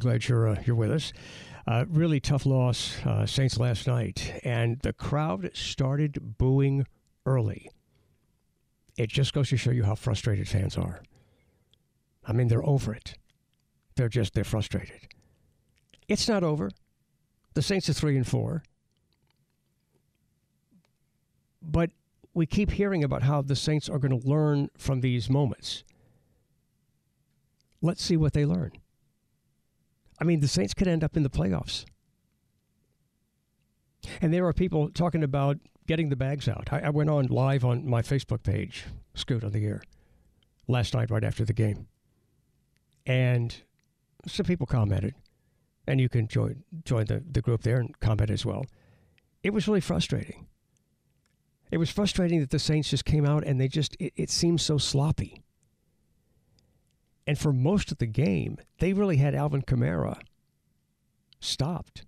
Glad you're uh, you're with us. Uh, really tough loss, uh, Saints last night, and the crowd started booing early. It just goes to show you how frustrated fans are. I mean, they're over it. They're just they're frustrated. It's not over. The Saints are three and four, but we keep hearing about how the Saints are going to learn from these moments. Let's see what they learn. I mean, the Saints could end up in the playoffs. And there are people talking about getting the bags out. I, I went on live on my Facebook page, Scoot on the air, last night right after the game. And some people commented, and you can join join the, the group there and comment as well. It was really frustrating. It was frustrating that the Saints just came out and they just, it, it seemed so sloppy. And for most of the game, they really had Alvin Kamara stopped.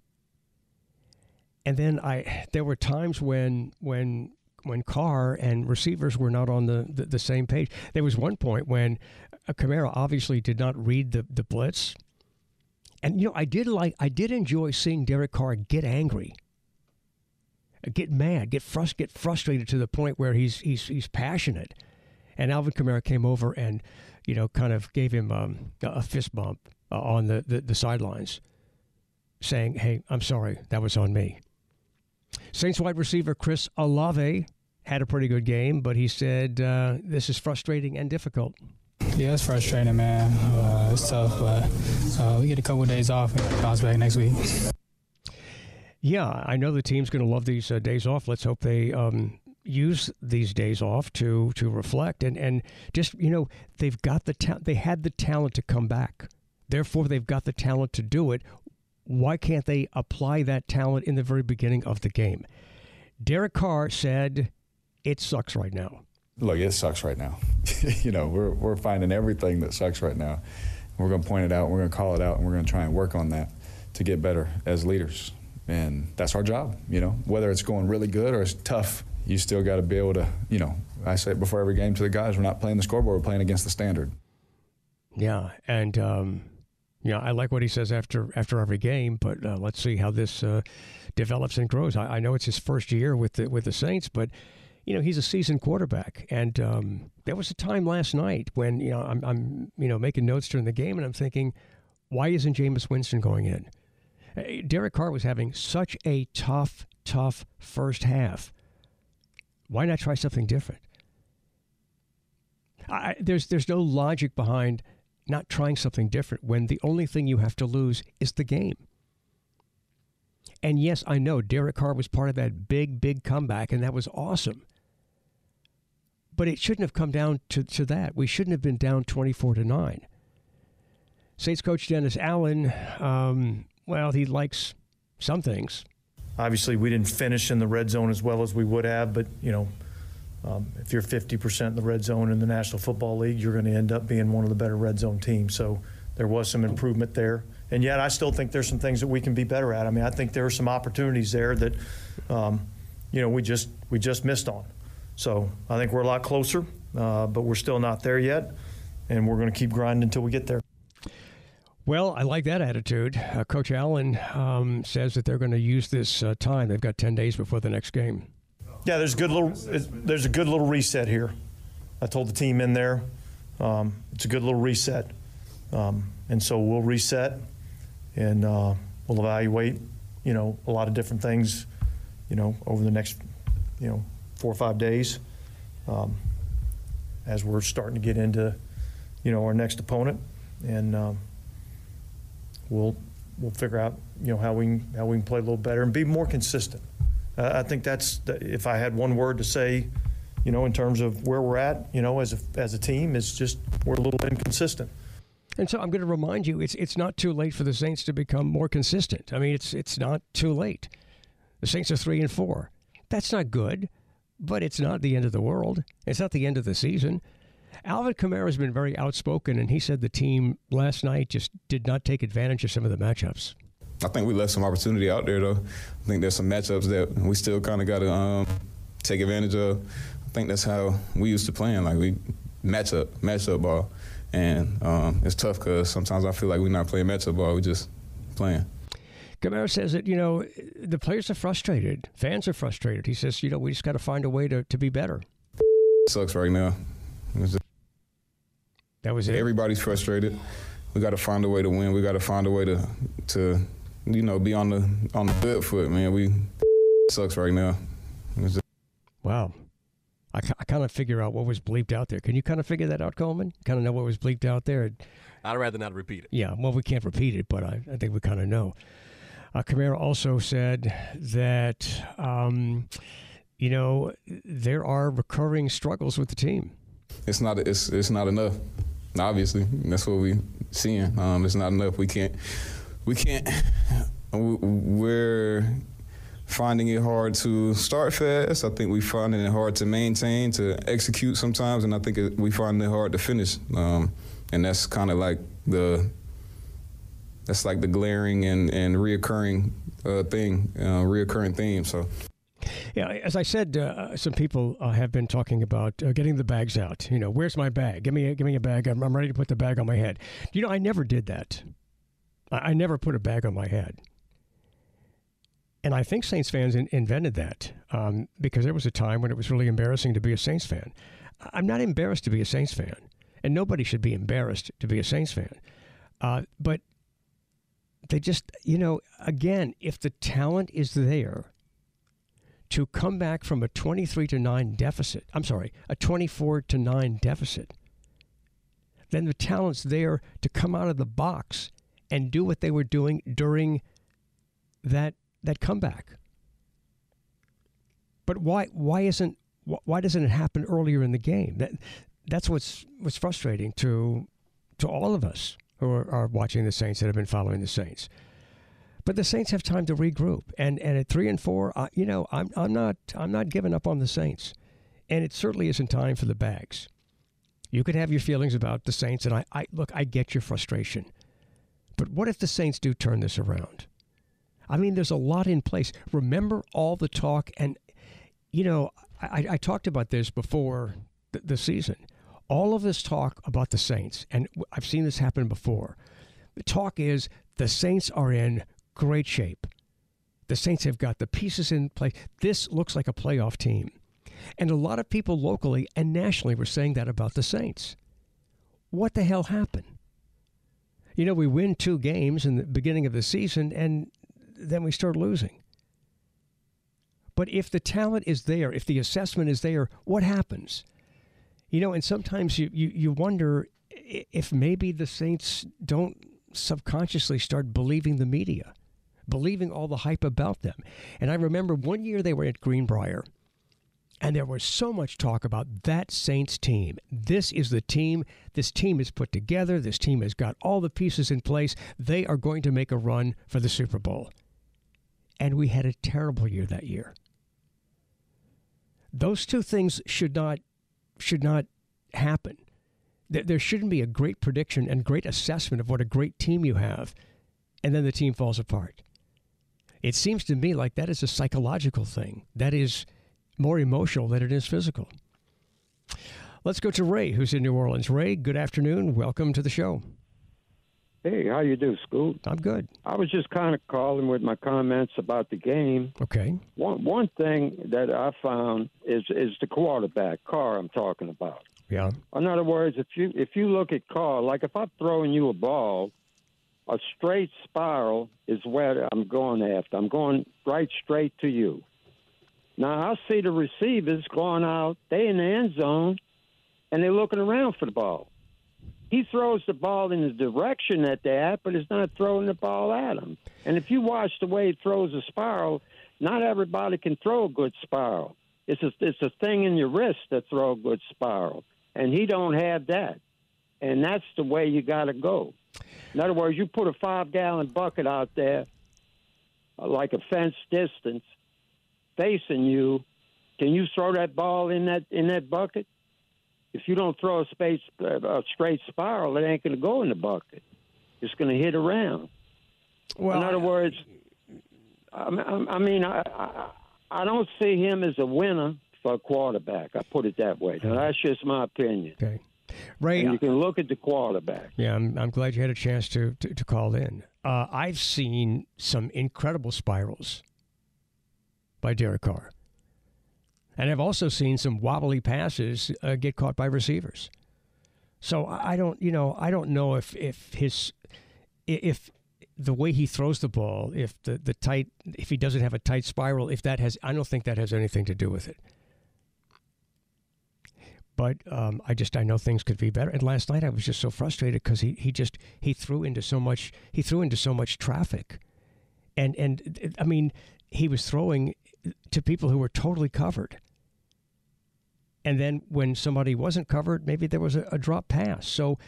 And then I there were times when when when Carr and receivers were not on the, the, the same page. There was one point when uh, Kamara obviously did not read the, the blitz. And you know, I did like I did enjoy seeing Derek Carr get angry. Get mad, get frust- get frustrated to the point where he's he's he's passionate. And Alvin Kamara came over and you know, kind of gave him um, a fist bump uh, on the, the, the sidelines, saying, Hey, I'm sorry, that was on me. Saints wide receiver Chris Olave had a pretty good game, but he said uh, this is frustrating and difficult. Yeah, it's frustrating, man. Uh, it's tough, but uh, we get a couple of days off and bounce back next week. Yeah, I know the team's going to love these uh, days off. Let's hope they um, use these days off to to reflect and and just you know they've got the ta- they had the talent to come back. Therefore, they've got the talent to do it. Why can't they apply that talent in the very beginning of the game? Derek Carr said, "It sucks right now." Look, it sucks right now. you know, we're we're finding everything that sucks right now. We're going to point it out. We're going to call it out, and we're going to try and work on that to get better as leaders. And that's our job. You know, whether it's going really good or it's tough you still got to be able to, you know, I say it before every game to the guys, we're not playing the scoreboard, we're playing against the standard. Yeah, and um, know, I like what he says after after every game, but uh, let's see how this uh, develops and grows. I, I, know it's his first year with the with the Saints, but you know he's a seasoned quarterback, and um, there was a time last night when you know I'm, I'm you know making notes during the game, and I'm thinking, why isn't Jameis Winston going in? Uh, Derek Carr was having such a tough, tough first half why not try something different? I, there's there's no logic behind not trying something different when the only thing you have to lose is the game. And yes, I know Derek Carr was part of that big, big comeback, and that was awesome. But it shouldn't have come down to, to that. We shouldn't have been down 24 to 9. Saints coach Dennis Allen, um, well, he likes some things. Obviously, we didn't finish in the red zone as well as we would have, but you know, um, if you're 50% in the red zone in the National Football League, you're going to end up being one of the better red zone teams. So there was some improvement there, and yet I still think there's some things that we can be better at. I mean, I think there are some opportunities there that, um, you know, we just we just missed on. So I think we're a lot closer, uh, but we're still not there yet, and we're going to keep grinding until we get there. Well, I like that attitude. Uh, Coach Allen um, says that they're going to use this uh, time. They've got ten days before the next game. Yeah, there's a good little there's a good little reset here. I told the team in there, um, it's a good little reset, um, and so we'll reset, and uh, we'll evaluate, you know, a lot of different things, you know, over the next, you know, four or five days, um, as we're starting to get into, you know, our next opponent, and um, we'll we'll figure out, you know, how we can, how we can play a little better and be more consistent. Uh, I think that's the, if I had one word to say, you know, in terms of where we're at, you know, as a as a team, is just we're a little inconsistent. And so I'm going to remind you, it's it's not too late for the Saints to become more consistent. I mean, it's it's not too late. The Saints are three and four. That's not good, but it's not the end of the world. It's not the end of the season. Alvin Kamara has been very outspoken, and he said the team last night just did not take advantage of some of the matchups. I think we left some opportunity out there, though. I think there's some matchups that we still kind of got to um, take advantage of. I think that's how we used to playing. Like we match up, match up ball, and um, it's tough because sometimes I feel like we're not playing match up ball. We just playing. Kamara says that you know the players are frustrated, fans are frustrated. He says you know we just got to find a way to, to be better. sucks right now. Just, that was it. Everybody's frustrated. We got to find a way to win. We got to find a way to to you know be on the on the good foot, man. We sucks right now. Just, wow. I, I kind of figure out what was bleeped out there. Can you kind of figure that out, Coleman? Kind of know what was bleeped out there? I'd rather not repeat it. Yeah, well, we can't repeat it, but I, I think we kind of know. Uh, Kamara also said that, um, you know, there are recurring struggles with the team. It's not. It's it's not enough. Obviously, that's what we seeing. Um, it's not enough. We can't. We can't. We're finding it hard to start fast. I think we finding it hard to maintain, to execute sometimes, and I think we find it hard to finish. Um, and that's kind of like the that's like the glaring and and reoccurring uh, thing, uh, reoccurring theme. So. Yeah, as I said, uh, some people uh, have been talking about uh, getting the bags out. You know, where's my bag? Give me, a, give me a bag. I'm, I'm, ready to put the bag on my head. You know, I never did that. I, I never put a bag on my head. And I think Saints fans in, invented that um, because there was a time when it was really embarrassing to be a Saints fan. I'm not embarrassed to be a Saints fan, and nobody should be embarrassed to be a Saints fan. Uh, but they just, you know, again, if the talent is there to come back from a 23 to 9 deficit, I'm sorry, a 24 to 9 deficit, then the talent's there to come out of the box and do what they were doing during that that comeback. But why why isn't why doesn't it happen earlier in the game? That that's what's what's frustrating to to all of us who are, are watching the Saints that have been following the Saints. But the Saints have time to regroup, and and at three and four, uh, you know, I'm I'm not I'm not giving up on the Saints, and it certainly isn't time for the bags. You could have your feelings about the Saints, and I, I look, I get your frustration, but what if the Saints do turn this around? I mean, there's a lot in place. Remember all the talk, and you know, I, I talked about this before the, the season. All of this talk about the Saints, and I've seen this happen before. The talk is the Saints are in great shape. The Saints have got the pieces in place. This looks like a playoff team. And a lot of people locally and nationally were saying that about the Saints. What the hell happened? You know, we win two games in the beginning of the season, and then we start losing. But if the talent is there, if the assessment is there, what happens? You know, and sometimes you, you, you wonder if maybe the Saints don't subconsciously start believing the media, believing all the hype about them. And I remember one year they were at Greenbrier, and there was so much talk about that Saints team. This is the team. This team is put together. This team has got all the pieces in place. They are going to make a run for the Super Bowl and we had a terrible year that year. Those two things should not should not happen. There shouldn't be a great prediction and great assessment of what a great team you have, and then the team falls apart. It seems to me like that is a psychological thing. That is more emotional than it is physical. Let's go to Ray, who's in New Orleans. Ray, good afternoon. Welcome to the show. Hey, how you do, Scoot? I'm good. I was just kind of calling with my comments about the game. Okay. One one thing that I found is is the quarterback, Carr. I'm talking about. Yeah. In other words, if you if you look at Carr, like if I'm throwing you a ball a straight spiral is where I'm going after. I'm going right straight to you. Now I see the receivers going out. They in the end zone, and they're looking around for the ball. He throws the ball in the direction that they're at, but it's not throwing the ball at them. And if you watch the way he throws a spiral, not everybody can throw a good spiral. It's a, it's a thing in your wrist to throw a good spiral, and he don't have that. And that's the way you got to go. In other words, you put a five gallon bucket out there, uh, like a fence distance, facing you. Can you throw that ball in that in that bucket? If you don't throw a space a straight spiral, it ain't going to go in the bucket. It's going to hit around. Well, in other words, I, I mean, I, I I don't see him as a winner for a quarterback. I put it that way. Now, that's just my opinion. Okay. Ray, and you can look at the quarterback. Yeah, I'm, I'm glad you had a chance to, to, to call in. Uh, I've seen some incredible spirals by Derek Carr. And I've also seen some wobbly passes uh, get caught by receivers. So I don't, you know, I don't know if if his if the way he throws the ball, if the the tight, if he doesn't have a tight spiral, if that has, I don't think that has anything to do with it. But um, I just I know things could be better. And last night I was just so frustrated because he, he just he threw into so much he threw into so much traffic, and and I mean he was throwing to people who were totally covered. And then when somebody wasn't covered, maybe there was a, a drop pass. So,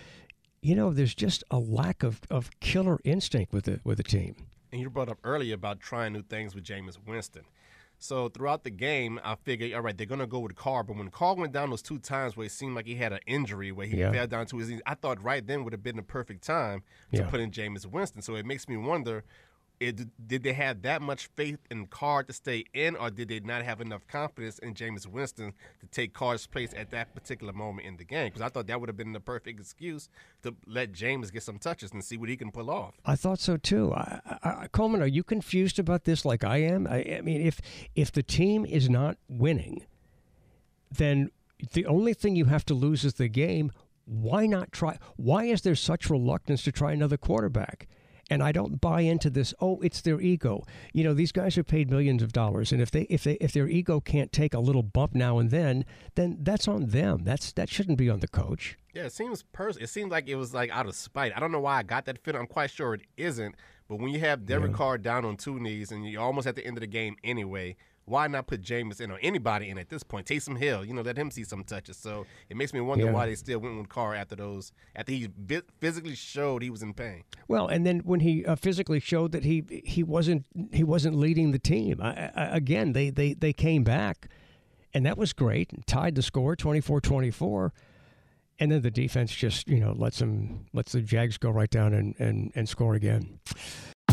you know, there's just a lack of, of killer instinct with the with the team. And you brought up earlier about trying new things with Jameis Winston. So throughout the game, I figured, all right, they're gonna go with Carr. But when Carr went down those two times where it seemed like he had an injury, where he yeah. fell down to his knees, I thought right then would have been the perfect time to yeah. put in Jameis Winston. So it makes me wonder. It, did they have that much faith in Carr to stay in, or did they not have enough confidence in Jameis Winston to take Carr's place at that particular moment in the game? Because I thought that would have been the perfect excuse to let James get some touches and see what he can pull off. I thought so too. I, I, Coleman, are you confused about this like I am? I, I mean, if if the team is not winning, then the only thing you have to lose is the game. Why not try? Why is there such reluctance to try another quarterback? And I don't buy into this. Oh, it's their ego. You know, these guys are paid millions of dollars, and if they if they if their ego can't take a little bump now and then, then that's on them. That's that shouldn't be on the coach. Yeah, it seems pers- It seems like it was like out of spite. I don't know why I got that feeling. I'm quite sure it isn't. But when you have Derek yeah. Carr down on two knees and you're almost at the end of the game anyway, why not put Jameis in or anybody in at this point? Taysom Hill, you know, let him see some touches. So it makes me wonder yeah. why they still went with Carr after those, after he physically showed he was in pain. Well, and then when he uh, physically showed that he he wasn't he wasn't leading the team I, I, again, they they they came back, and that was great. Tied the score 24-24. And then the defense just, you know, lets them lets the Jags go right down and, and, and score again.